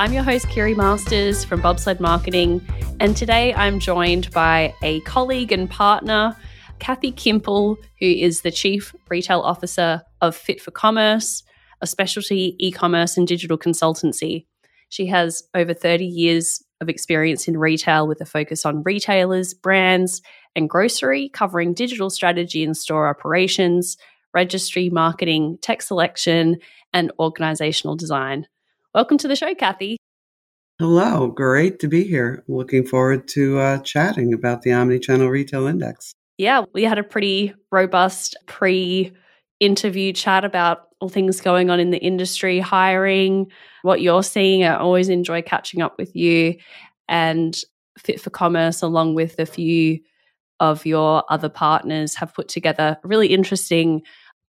I'm your host, Kiri Masters from Bobsled Marketing, and today I'm joined by a colleague and partner, Kathy Kimple, who is the Chief Retail Officer of Fit for Commerce, a specialty e commerce and digital consultancy. She has over 30 years of experience in retail with a focus on retailers, brands, and grocery, covering digital strategy and store operations, registry marketing, tech selection, and organizational design. Welcome to the show, Kathy. Hello, great to be here. Looking forward to uh, chatting about the Omnichannel Retail Index. Yeah, we had a pretty robust pre interview chat about all things going on in the industry, hiring, what you're seeing. I always enjoy catching up with you and Fit for Commerce, along with a few of your other partners, have put together a really interesting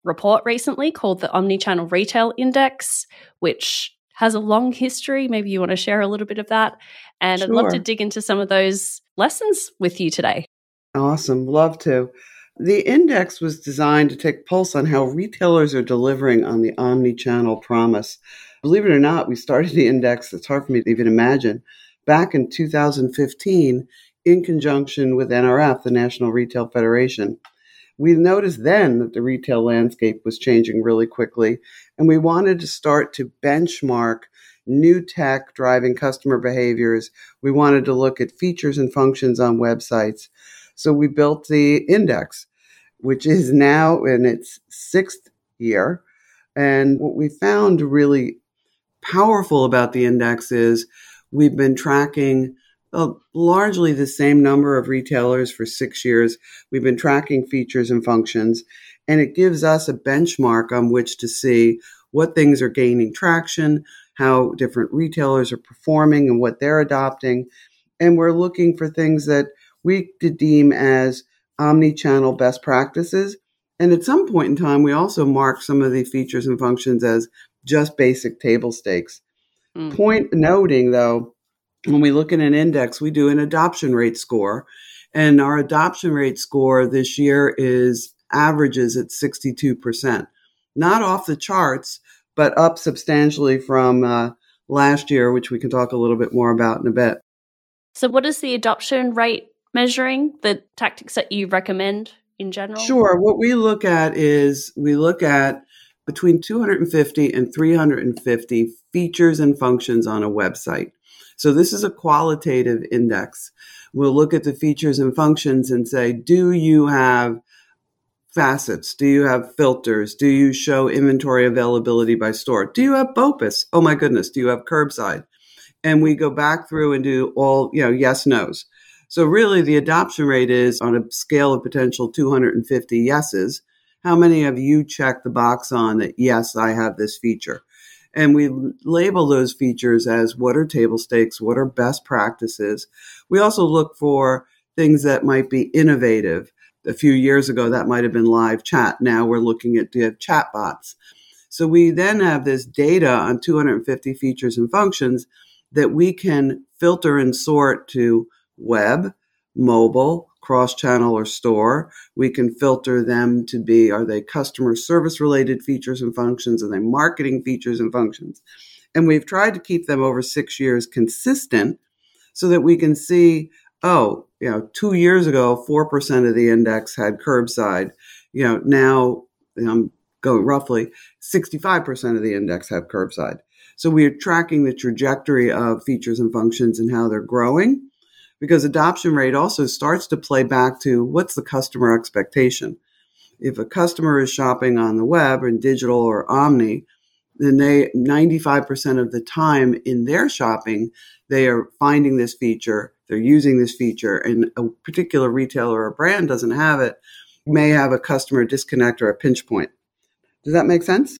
report recently called the Omnichannel Retail Index, which has a long history. Maybe you want to share a little bit of that. And sure. I'd love to dig into some of those lessons with you today. Awesome. Love to. The index was designed to take pulse on how retailers are delivering on the omni-channel promise. Believe it or not, we started the index, it's hard for me to even imagine, back in 2015 in conjunction with NRF, the National Retail Federation. We noticed then that the retail landscape was changing really quickly and we wanted to start to benchmark new tech driving customer behaviors. We wanted to look at features and functions on websites. So we built the index, which is now in its sixth year. And what we found really powerful about the index is we've been tracking uh, largely the same number of retailers for six years. We've been tracking features and functions, and it gives us a benchmark on which to see what things are gaining traction, how different retailers are performing, and what they're adopting. And we're looking for things that we deem as omni-channel best practices. And at some point in time, we also mark some of the features and functions as just basic table stakes. Mm. Point noting, though, when we look at an index, we do an adoption rate score. And our adoption rate score this year is averages at 62%. Not off the charts, but up substantially from uh, last year, which we can talk a little bit more about in a bit. So, what is the adoption rate measuring? The tactics that you recommend in general? Sure. What we look at is we look at between 250 and 350 features and functions on a website. So, this is a qualitative index. We'll look at the features and functions and say, do you have facets? Do you have filters? Do you show inventory availability by store? Do you have BOPIS? Oh my goodness, do you have curbside? And we go back through and do all, you know, yes, no's. So really the adoption rate is on a scale of potential 250 yeses. How many of you check the box on that? Yes, I have this feature. And we label those features as what are table stakes? What are best practices? We also look for things that might be innovative a few years ago, that might have been live chat. Now we're looking at chat bots. So we then have this data on 250 features and functions that we can filter and sort to web, mobile, cross channel or store. We can filter them to be are they customer service related features and functions? Are they marketing features and functions? And we've tried to keep them over six years consistent so that we can see oh, you know, two years ago, 4% of the index had curbside. You know, now I'm going roughly 65% of the index have curbside. So we are tracking the trajectory of features and functions and how they're growing because adoption rate also starts to play back to what's the customer expectation. If a customer is shopping on the web and digital or omni, then they 95% of the time in their shopping, they are finding this feature they're using this feature and a particular retailer or brand doesn't have it, may have a customer disconnect or a pinch point. Does that make sense?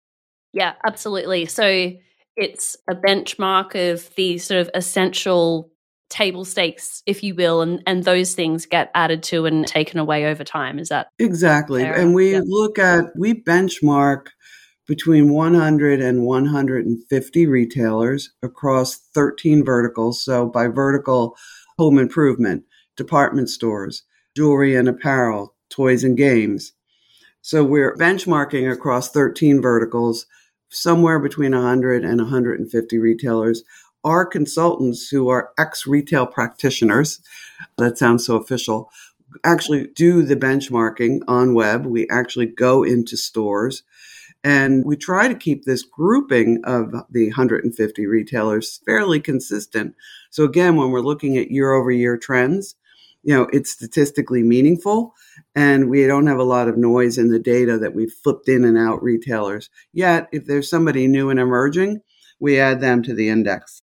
Yeah, absolutely. So it's a benchmark of the sort of essential table stakes, if you will, and, and those things get added to and taken away over time. Is that exactly? fair? And we Yep. look at we benchmark between 100 and 150 retailers across 13 verticals. So by vertical, home improvement, department stores, jewelry and apparel, toys and games. So we're benchmarking across 13 verticals, somewhere between 100 and 150 retailers. Our consultants, who are ex retail practitioners, that sounds so official, actually do the benchmarking on web. We actually go into stores and we try to keep this grouping of the 150 retailers fairly consistent. So again, when we're looking at year over year trends, you know, it's statistically meaningful and we don't have a lot of noise in the data that we've flipped in and out retailers. Yet, if there's somebody new and emerging, we add them to the index.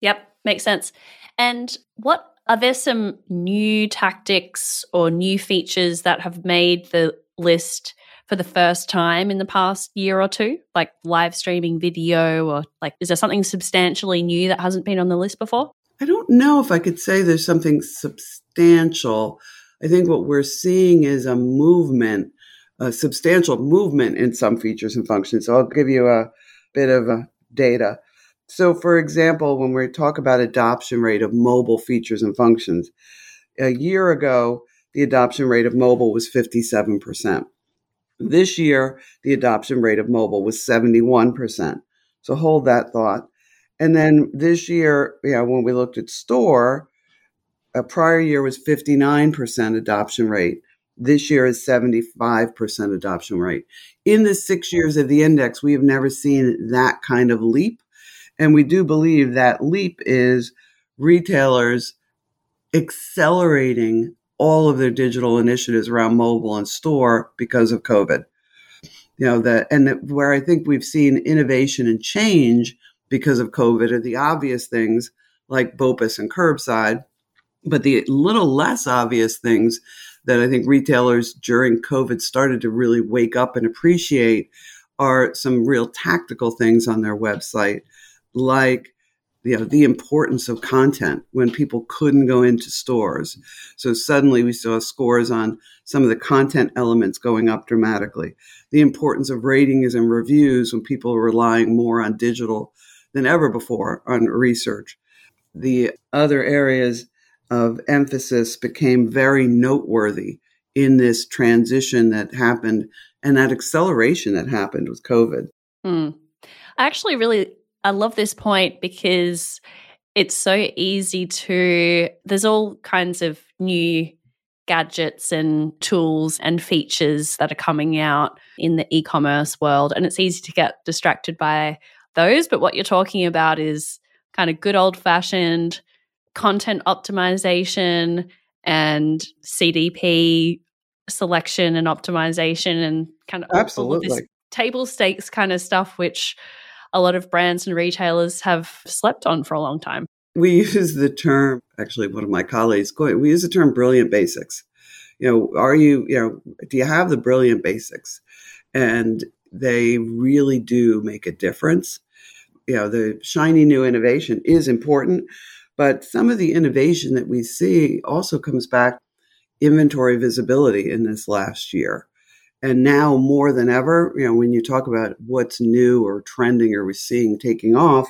Yep, makes sense. And what are there some new tactics or new features that have made the list for the first time in the past year or two, like live streaming video, or like is there something substantially new that hasn't been on the list before? I don't know if I could say there's something substantial. I think what we're seeing is a movement, a substantial movement in some features and functions. So I'll give you a bit of uh, data. So, for example, when we talk about adoption rate of mobile features and functions, a year ago, the adoption rate of mobile was 57%. This year, the adoption rate of mobile was 71%. So hold that thought. And then this year, yeah, when we looked at store, a prior year was 59% adoption rate. This year is 75% adoption rate. In the six years of the index, we have never seen that kind of leap. And we do believe that leap is retailers accelerating all of their digital initiatives around mobile and store because of COVID. You know, that and where I think we've seen innovation and change because of COVID are the obvious things like BOPIS and curbside, but the little less obvious things that I think retailers during COVID started to really wake up and appreciate are some real tactical things on their website, like you know the importance of content when people couldn't go into stores. So suddenly we saw scores on some of the content elements going up dramatically. The importance of ratings and reviews when people are relying more on digital than ever before on research. The other areas of emphasis became very noteworthy in this transition that happened and that acceleration that happened with COVID. Hmm. I actually really I love this point because it's so easy to there's all kinds of new gadgets and tools and features that are coming out in the e-commerce world and it's easy to get distracted by those but what you're talking about is kind of good old fashioned content optimization and CDP selection and optimization and kind of all- all of Absolutely. this table stakes kind of stuff which a lot of brands and retailers have slept on for a long time. We use the term, actually, one of my colleagues, we use the term brilliant basics. You know, are you, you know, do you have the brilliant basics? And they really do make a difference. You know, the shiny new innovation is important, but some of the innovation that we see also comes back inventory visibility in this last year. And now more than ever, you know, when you talk about what's new or trending or we're seeing taking off,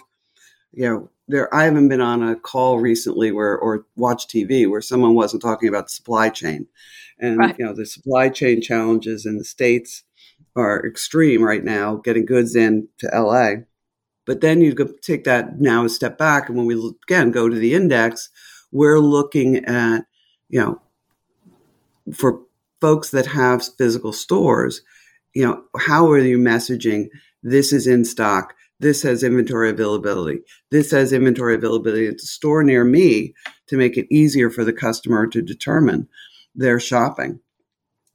you know, there I haven't been on a call recently where or watch TV where someone wasn't talking about supply chain. And Right. you know, the supply chain challenges in the States are extreme right now, getting goods in to LA. But then you take that now a step back, and when we look- again go to the index, we're looking at you know for folks that have physical stores, you know how are you messaging? This is in stock. This has inventory availability. This has inventory availability at the store near me to make it easier for the customer to determine their shopping.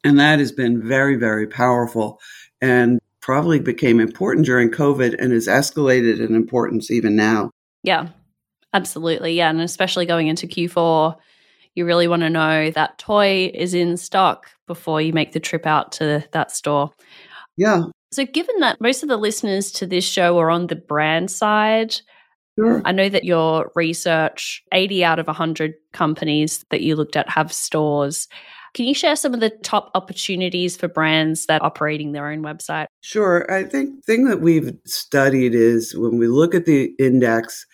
And that has been very, very powerful and probably became important during COVID and has escalated in importance even now. Yeah, absolutely. Yeah. And especially going into Q4, you really want to know that toy is in stock before you make the trip out to that store. Yeah. So, given that most of the listeners to this show are on the brand side, Sure. I know that your research, 80 out of 100 companies that you looked at have stores. Can you share some of the top opportunities for brands that are operating their own website? Sure. I think thing that we've studied is when we look at the index,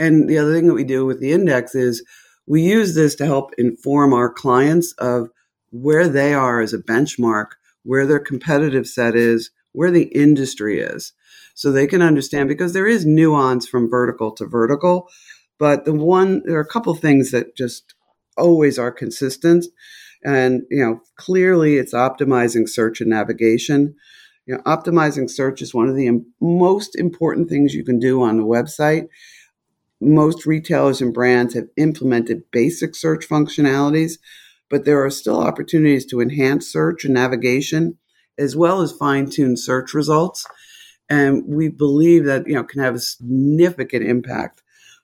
and the other thing that we do with the index is we use this to help inform our clients of where they are as a benchmark, where their competitive set is, where the industry is. So they can understand because there is nuance from vertical to vertical. But the one, there are a couple things that just always are consistent. And, you know, clearly it's optimizing search and navigation. You know, optimizing search is one of the most important things you can do on the website. Most retailers and brands have implemented basic search functionalities, but there are still opportunities to enhance search and navigation as well as fine tune search results. And we believe that, you know, can have a significant impact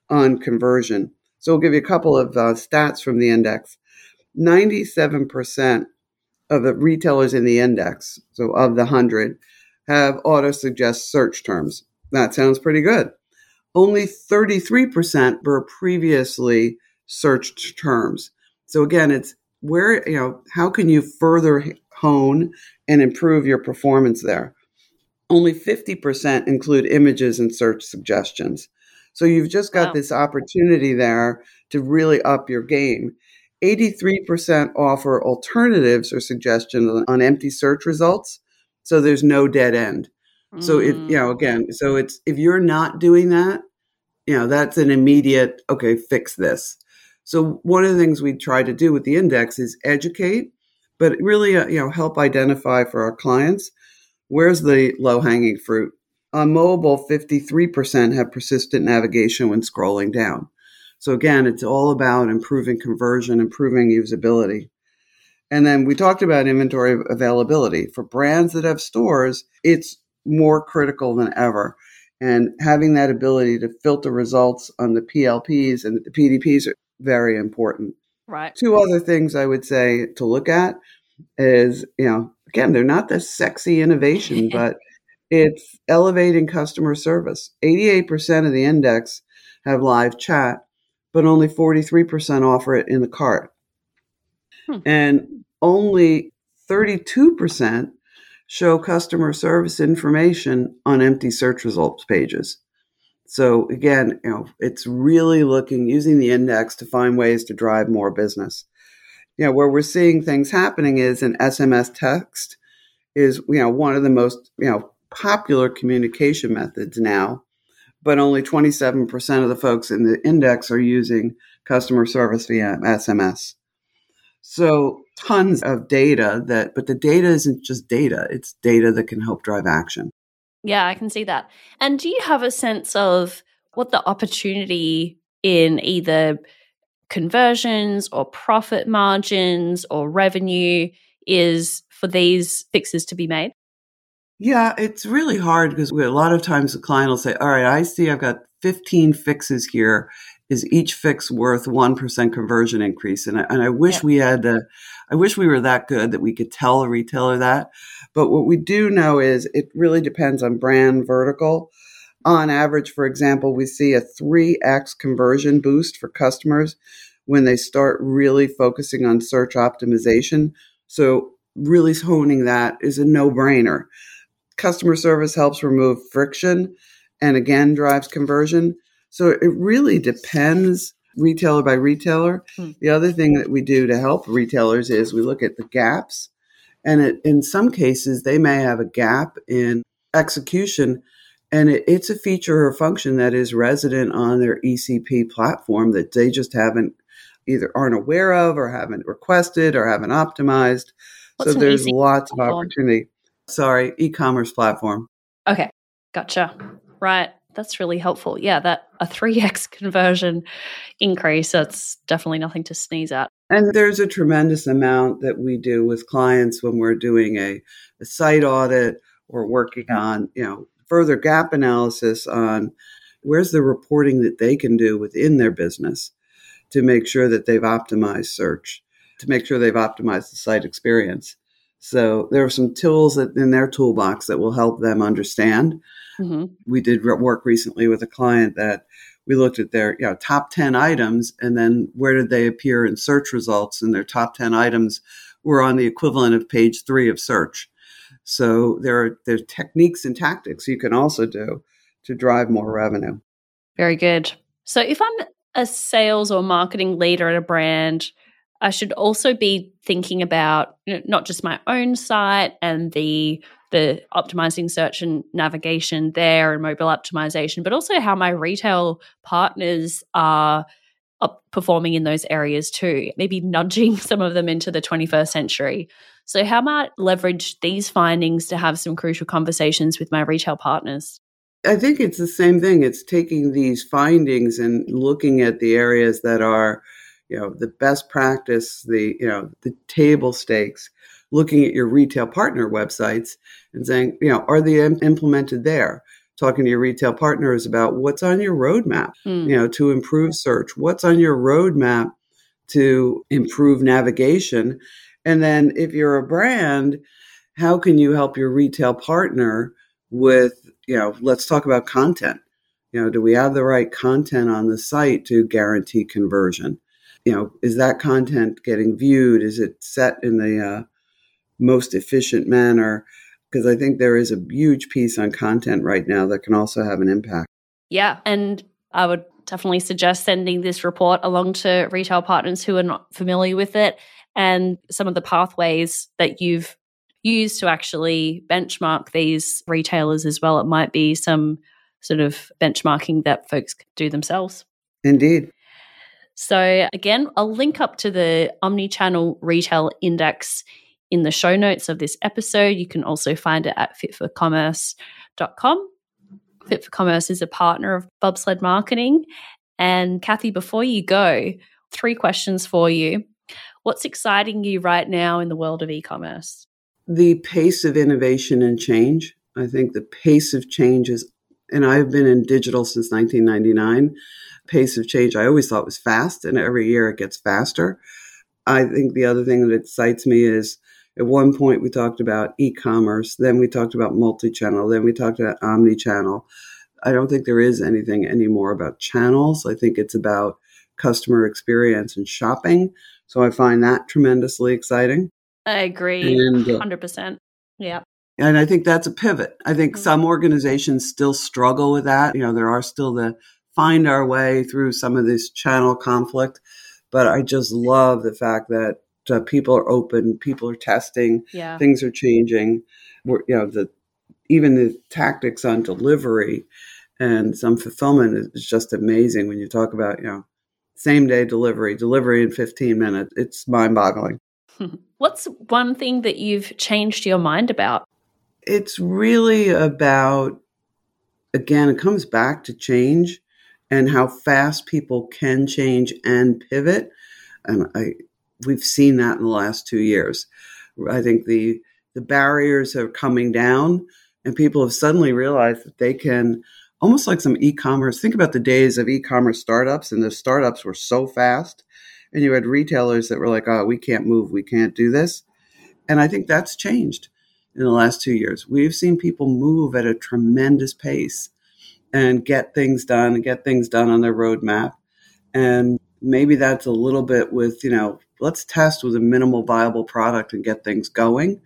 on conversion. So we'll give you a couple of uh, stats from the index. 97% of the retailers in the index, so of the 100, have auto suggest search terms. That sounds pretty good. Only 33% were previously searched terms. So again, it's where, you know, how can you further hone and improve your performance there? Only 50% include images and search suggestions. So you've just got wow. this opportunity there to really up your game. 83% offer alternatives or suggestions on empty search results. So there's no dead end. Mm. So if, you know, again, so it's, if you're not doing that, you know, that's an immediate, okay, fix this. So one of the things we try to do with the index is educate, but really, uh, you know, help identify for our clients where's the low hanging fruit. On mobile, 53% have persistent navigation when scrolling down. So again, it's all about improving conversion, improving usability. And then we talked about inventory availability. For brands that have stores, it's more critical than ever. And having that ability to filter results on the PLPs and the PDPs are very important. Right. Two other things I would say to look at is, you know, again, they're not the sexy innovation, but it's elevating customer service. 88% of the index have live chat but only 43% offer it in the cart. Hmm. And only 32% show customer service information on empty search results pages. So again, you know, it's really looking using the index to find ways to drive more business. You know, where we're seeing things happening is in SMS text is you know one of the most you know popular communication methods now but only 27% of the folks in the index are using customer service via SMS. So tons of data that, but the data isn't just data, it's data that can help drive action. Yeah, I can see that. And do you have a sense of what the opportunity in either conversions or profit margins or revenue is for these fixes to be made? Yeah, it's really hard because a lot of times the client will say, All right, I see I've got 15 fixes here. Is each fix worth 1% conversion increase? And I, and I wish yeah. we had the, I wish we were that good that we could tell a retailer that. But what we do know is it really depends on brand vertical. On average, for example, we see a 3x conversion boost for customers when they start really focusing on search optimization. So, really honing that is a no brainer customer service helps remove friction and again drives conversion. So it really depends retailer by retailer. Hmm. The other thing that we do to help retailers is we look at the gaps. And it, in some cases, they may have a gap in execution, and it, it's a feature or function that is resident on their ECP platform that they just haven't either aren't aware of or haven't requested or haven't optimized. What's so there's lots platform? of opportunity. Sorry, e commerce platform. Okay, gotcha. Right. That's really helpful. Yeah, that a 3x conversion increase, that's definitely nothing to sneeze at. And there's a tremendous amount that we do with clients when we're doing a, a site audit or working on, you know, further gap analysis on where's the reporting that they can do within their business to make sure that they've optimized search, to make sure they've optimized the site experience. So there are some tools that in their toolbox that will help them understand. Mm-hmm. We did work recently with a client that we looked at their you know top 10 items and then where did they appear in search results and their top 10 items were on the equivalent of page 3 of search so there are there's techniques and tactics you can also do to drive more revenue very good so if i'm a sales or marketing leader at a brand I should also be thinking about not just my own site and the the optimizing search and navigation there and mobile optimization, but also how my retail partners are performing in those areas too, maybe nudging some of them into the 21st century. So, how might leverage these findings to have some crucial conversations with my retail partners? I think it's the same thing. It's taking these findings and looking at the areas that are, you know, the best practice, the, you know, the table stakes, looking at your retail partner websites and saying, you know, are they implemented there? Talking to your retail partners about what's on your roadmap, mm. you know, to improve search, what's on your roadmap to improve navigation. And then if you're a brand, how can you help your retail partner with, you know, let's talk about content. You know, do we have the right content on the site to guarantee conversion? You know, is that content getting viewed? Is it set in the uh, most efficient manner? Because I think there is a huge piece on content right now that can also have an impact. Yeah. And I would definitely suggest sending this report along to retail partners who are not familiar with it and some of the pathways that you've used to actually benchmark these retailers as well. It might be some sort of benchmarking that folks do themselves. Indeed. So, again, I'll link up to the Omnichannel Retail Index in the show notes of this episode. You can also find it at fitforcommerce.com. Fit for Commerce is a partner of Bobsled Marketing. And Kathy, before you go, three questions for you. What's exciting you right now in the world of e commerce? The pace of innovation and change. I think the pace of change is, and I've been in digital since 1999. Pace of change I always thought was fast, and every year it gets faster. I think the other thing that excites me is at one point we talked about e-commerce, then we talked about multi-channel, then we talked about omni-channel. I don't think there is anything anymore about channels. I think it's about customer experience and shopping. So I find that tremendously exciting. I agree, and, uh, 100%. And I think that's a pivot. I think mm-hmm. some organizations still struggle with that. You know, there are still the find our way through some of this channel conflict. But I just love the fact that uh, people are open, people are testing, yeah. things are changing. We're, you know, the even the tactics on delivery and some fulfillment is, is just amazing when you talk about you know same day delivery, delivery in 15 minutes. It's mind boggling. What's one thing that you've changed your mind about? It's really about, again, it comes back to change and how fast people can change and pivot. And I, we've seen that in the last two years. I think the the barriers are coming down, and people have suddenly realized that they can almost like some e-commerce. Think about the days of e-commerce startups, and the startups were so fast, and you had retailers that were like, "Oh, we can't move, we can't do this," and I think that's changed in the last two years. We've seen people move at a tremendous pace and get things done and get things done on their roadmap, and maybe that's a little bit with you know let's test with a minimal viable product and get things going.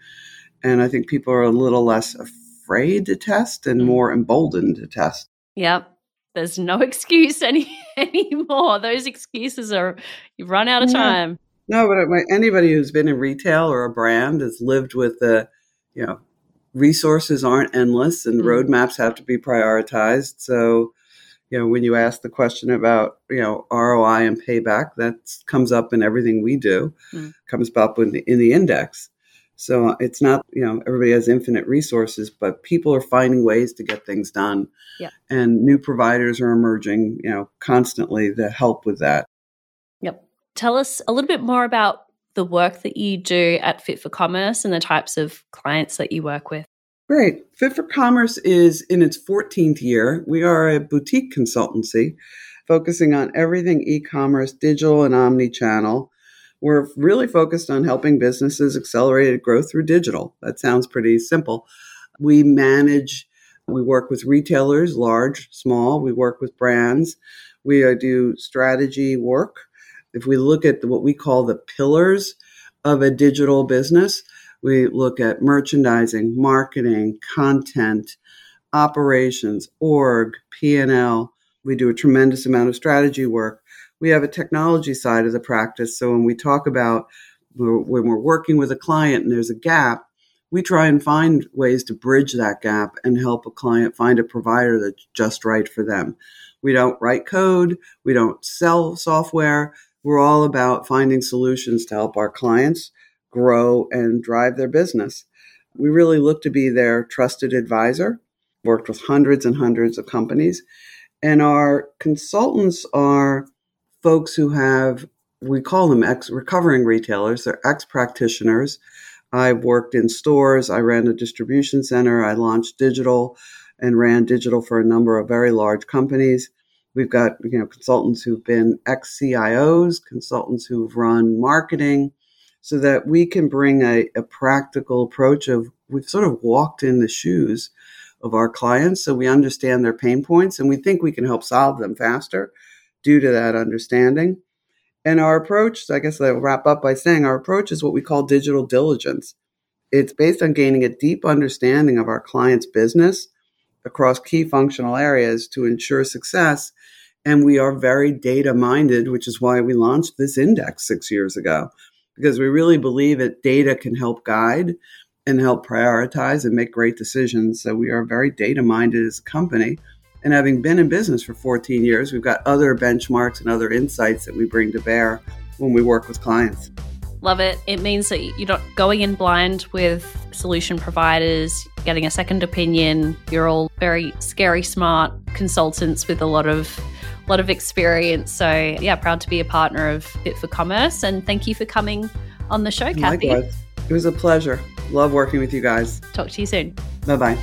And I think people are a little less afraid to test and mm. more emboldened to test. Yep. There's no excuse any anymore. Those excuses are you've run out of time. No, but anybody who's been in retail or a brand has lived with the, you know, resources aren't endless and mm. roadmaps have to be prioritized. So you know, when you ask the question about, you know, ROI and payback, that comes up in everything we do, mm. comes up in the, in the index. So it's not, you know, everybody has infinite resources, but people are finding ways to get things done. Yeah. And new providers are emerging, you know, constantly to help with that. Yep. Tell us a little bit more about the work that you do at Fit for Commerce and the types of clients that you work with. Great. Fit for Commerce is in its 14th year. We are a boutique consultancy focusing on everything e commerce, digital, and omni channel. We're really focused on helping businesses accelerate growth through digital. That sounds pretty simple. We manage, we work with retailers, large, small, we work with brands. We uh, do strategy work. If we look at what we call the pillars of a digital business, we look at merchandising, marketing, content, operations, org, P&L. We do a tremendous amount of strategy work. We have a technology side of the practice. So when we talk about when we're working with a client and there's a gap, we try and find ways to bridge that gap and help a client find a provider that's just right for them. We don't write code, we don't sell software. We're all about finding solutions to help our clients grow and drive their business. We really look to be their trusted advisor, worked with hundreds and hundreds of companies. And our consultants are folks who have, we call them ex recovering retailers, they're ex practitioners. I've worked in stores, I ran a distribution center, I launched digital and ran digital for a number of very large companies. We've got you know consultants who've been ex CIOs, consultants who've run marketing, so that we can bring a, a practical approach of we've sort of walked in the shoes of our clients, so we understand their pain points and we think we can help solve them faster due to that understanding. And our approach, so I guess I'll wrap up by saying our approach is what we call digital diligence. It's based on gaining a deep understanding of our client's business across key functional areas to ensure success. And we are very data minded, which is why we launched this index six years ago, because we really believe that data can help guide and help prioritize and make great decisions. So we are very data minded as a company. And having been in business for 14 years, we've got other benchmarks and other insights that we bring to bear when we work with clients. Love it. It means that you're not going in blind with solution providers, getting a second opinion. You're all very scary smart consultants with a lot of lot of experience. So yeah, proud to be a partner of Fit for Commerce and thank you for coming on the show, Kathy. Likewise. It was a pleasure. Love working with you guys. Talk to you soon. Bye bye.